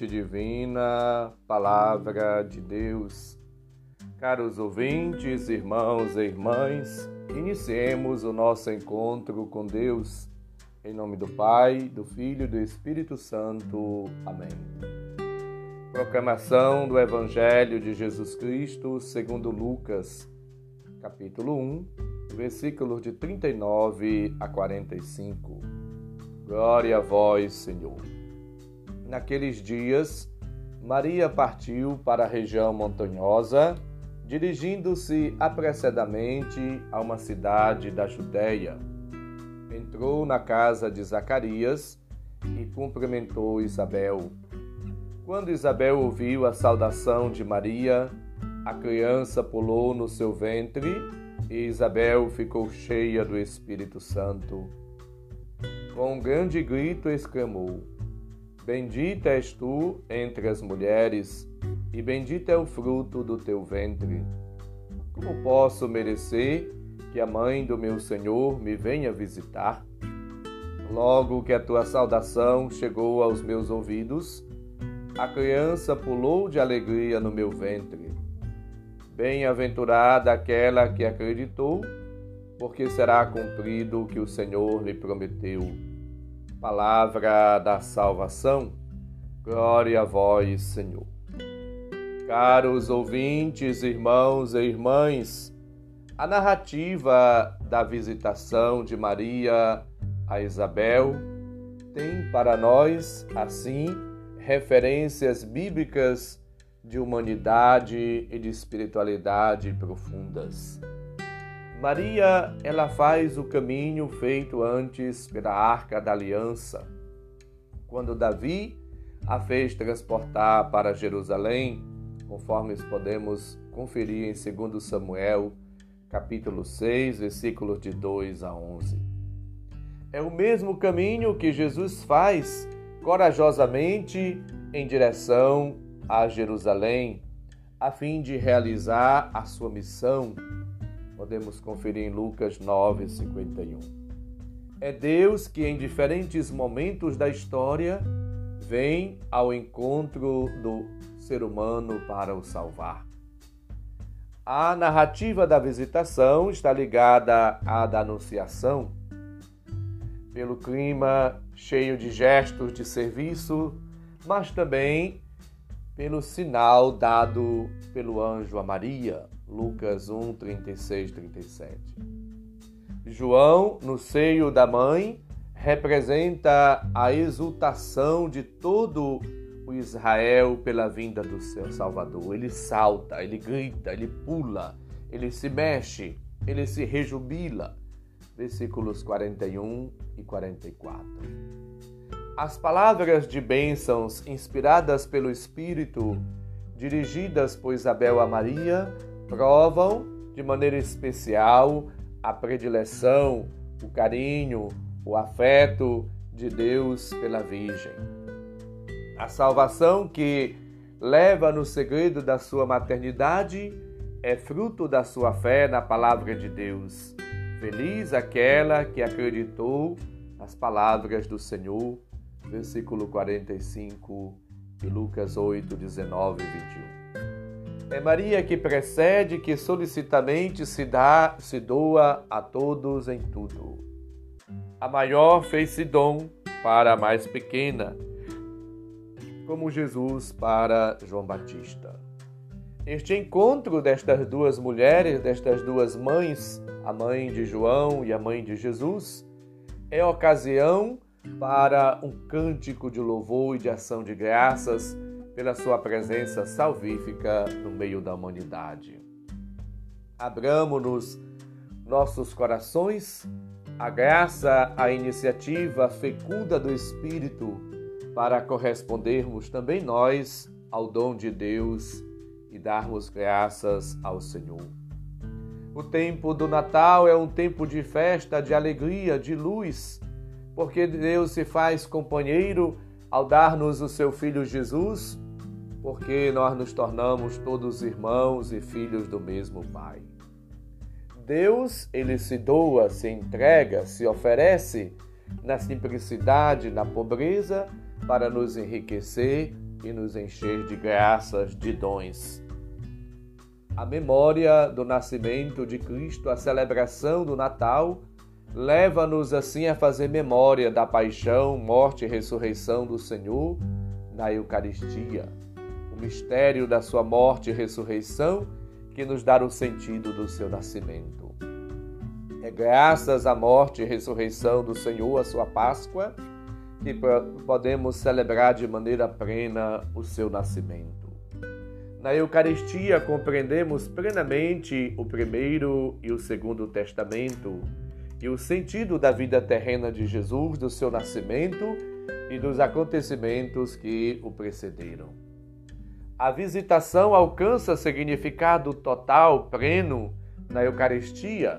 semente divina, Palavra de Deus. Caros ouvintes, irmãos e irmãs, iniciemos o nosso encontro com Deus. Em nome do Pai, do Filho e do Espírito Santo. Amém. Proclamação do Evangelho de Jesus Cristo segundo Lucas, capítulo 1, versículos de 39 a 45. Glória a vós, Senhor. Naqueles dias, Maria partiu para a região montanhosa, dirigindo-se apressadamente a uma cidade da Judéia. Entrou na casa de Zacarias e cumprimentou Isabel. Quando Isabel ouviu a saudação de Maria, a criança pulou no seu ventre e Isabel ficou cheia do Espírito Santo. Com um grande grito exclamou: Bendita és tu entre as mulheres, e bendito é o fruto do teu ventre. Como posso merecer que a mãe do meu Senhor me venha visitar? Logo que a tua saudação chegou aos meus ouvidos, a criança pulou de alegria no meu ventre. Bem-aventurada aquela que acreditou, porque será cumprido o que o Senhor lhe prometeu. Palavra da salvação, glória a vós, Senhor. Caros ouvintes, irmãos e irmãs, a narrativa da visitação de Maria a Isabel tem para nós, assim, referências bíblicas de humanidade e de espiritualidade profundas. Maria, ela faz o caminho feito antes pela Arca da Aliança. Quando Davi a fez transportar para Jerusalém, conforme podemos conferir em 2 Samuel, capítulo 6, versículos de 2 a 11. É o mesmo caminho que Jesus faz corajosamente em direção a Jerusalém, a fim de realizar a sua missão Podemos conferir em Lucas 9, 51. É Deus que, em diferentes momentos da história, vem ao encontro do ser humano para o salvar. A narrativa da visitação está ligada à da anunciação, pelo clima cheio de gestos de serviço, mas também pelo sinal dado pelo anjo a Maria, Lucas 1, 36, 37. João, no seio da mãe, representa a exultação de todo o Israel pela vinda do seu Salvador. Ele salta, ele grita, ele pula, ele se mexe, ele se rejubila. Versículos 41 e 44. As palavras de bênçãos inspiradas pelo Espírito, dirigidas por Isabel a Maria, provam de maneira especial a predileção, o carinho, o afeto de Deus pela Virgem. A salvação que leva no segredo da sua maternidade é fruto da sua fé na palavra de Deus. Feliz aquela que acreditou nas palavras do Senhor versículo 45 de Lucas 8, 19 e 21. É Maria que precede, que solicitamente se dá, se doa a todos em tudo. A maior fez-se dom para a mais pequena, como Jesus para João Batista. Este encontro destas duas mulheres, destas duas mães, a mãe de João e a mãe de Jesus, é ocasião para um cântico de louvor e de ação de graças pela sua presença salvífica no meio da humanidade. Abramos-nos nossos corações a graça, a iniciativa fecunda do Espírito para correspondermos também nós ao dom de Deus e darmos graças ao Senhor. O tempo do Natal é um tempo de festa, de alegria, de luz porque Deus se faz companheiro ao dar-nos o seu Filho Jesus, porque nós nos tornamos todos irmãos e filhos do mesmo Pai. Deus, ele se doa, se entrega, se oferece na simplicidade, na pobreza, para nos enriquecer e nos encher de graças, de dons. A memória do nascimento de Cristo, a celebração do Natal, leva-nos assim a fazer memória da paixão, morte e ressurreição do Senhor na Eucaristia, mistério da sua morte e ressurreição que nos dá o sentido do seu nascimento. É graças à morte e ressurreição do Senhor, a sua Páscoa, que podemos celebrar de maneira plena o seu nascimento. Na Eucaristia compreendemos plenamente o primeiro e o segundo testamento e o sentido da vida terrena de Jesus, do seu nascimento e dos acontecimentos que o precederam. A visitação alcança significado total, pleno, na Eucaristia,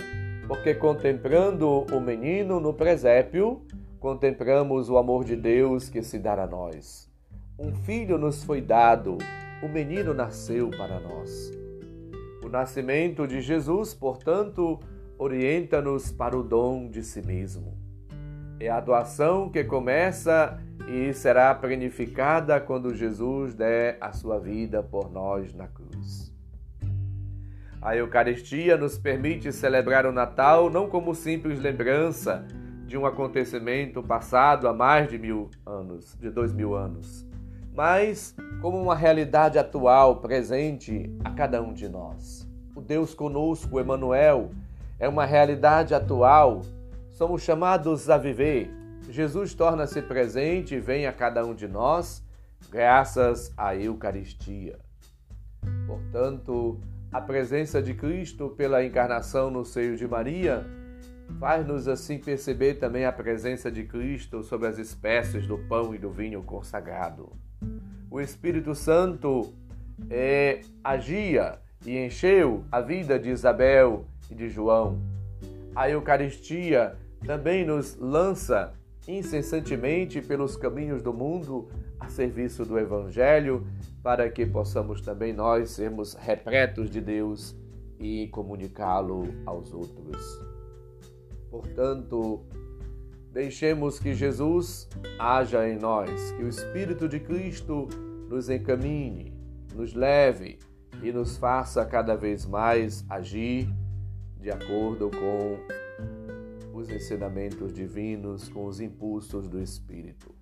porque contemplando o menino no presépio, contemplamos o amor de Deus que se dá a nós. Um filho nos foi dado, o menino nasceu para nós. O nascimento de Jesus, portanto, orienta-nos para o dom de si mesmo. É a doação que começa e será planificada quando Jesus der a sua vida por nós na cruz. A Eucaristia nos permite celebrar o Natal não como simples lembrança de um acontecimento passado há mais de mil anos, de dois mil anos, mas como uma realidade atual, presente a cada um de nós. O Deus conosco, Emmanuel, é uma realidade atual. Somos chamados a viver. Jesus torna-se presente e vem a cada um de nós, graças à Eucaristia. Portanto, a presença de Cristo pela encarnação no seio de Maria faz-nos assim perceber também a presença de Cristo sobre as espécies do pão e do vinho consagrado o Espírito Santo é, agia e encheu a vida de Isabel e de João. A Eucaristia também nos lança incessantemente pelos caminhos do mundo a serviço do Evangelho, para que possamos também nós sermos repletos de Deus e comunicá-lo aos outros. Portanto, Deixemos que Jesus haja em nós, que o Espírito de Cristo nos encaminhe, nos leve e nos faça cada vez mais agir de acordo com os ensinamentos divinos, com os impulsos do Espírito.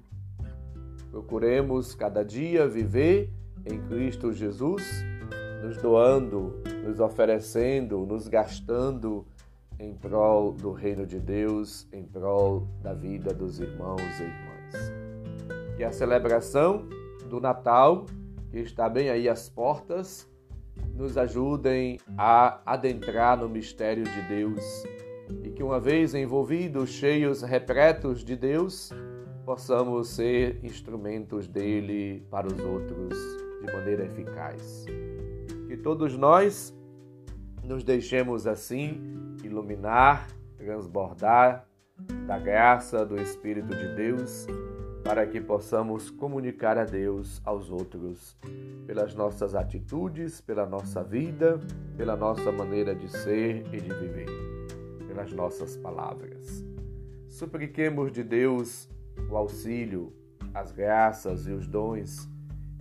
Procuremos cada dia viver em Cristo Jesus, nos doando, nos oferecendo, nos gastando em prol do reino de Deus, em prol da vida dos irmãos e irmãs. Que a celebração do Natal, que está bem aí às portas, nos ajudem a adentrar no mistério de Deus e que, uma vez envolvidos, cheios, repletos de Deus, possamos ser instrumentos dele para os outros de maneira eficaz. Que todos nós nos deixemos assim iluminar, transbordar da graça do Espírito de Deus, para que possamos comunicar a Deus aos outros, pelas nossas atitudes, pela nossa vida, pela nossa maneira de ser e de viver, pelas nossas palavras. Supliquemos de Deus o auxílio, as graças e os dons,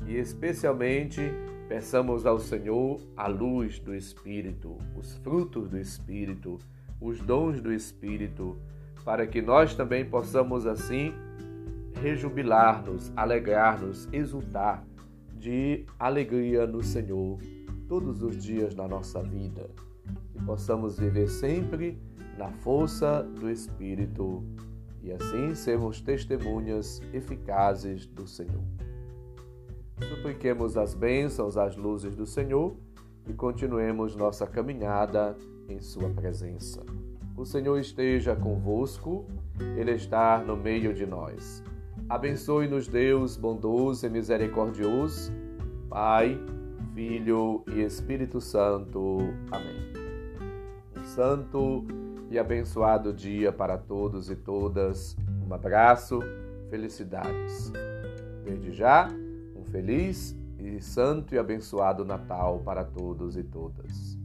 e especialmente Peçamos ao Senhor a luz do Espírito, os frutos do Espírito, os dons do Espírito, para que nós também possamos assim rejubilar-nos, alegrar-nos, exultar de alegria no Senhor todos os dias da nossa vida. Possamos viver sempre na força do Espírito e assim sermos testemunhas eficazes do Senhor. Supliquemos as bênçãos, as luzes do Senhor e continuemos nossa caminhada em Sua presença. O Senhor esteja convosco, Ele está no meio de nós. Abençoe-nos, Deus bondoso e misericordioso, Pai, Filho e Espírito Santo. Amém. Um santo e abençoado dia para todos e todas. Um abraço, felicidades. Desde já, feliz e santo e abençoado Natal para todos e todas.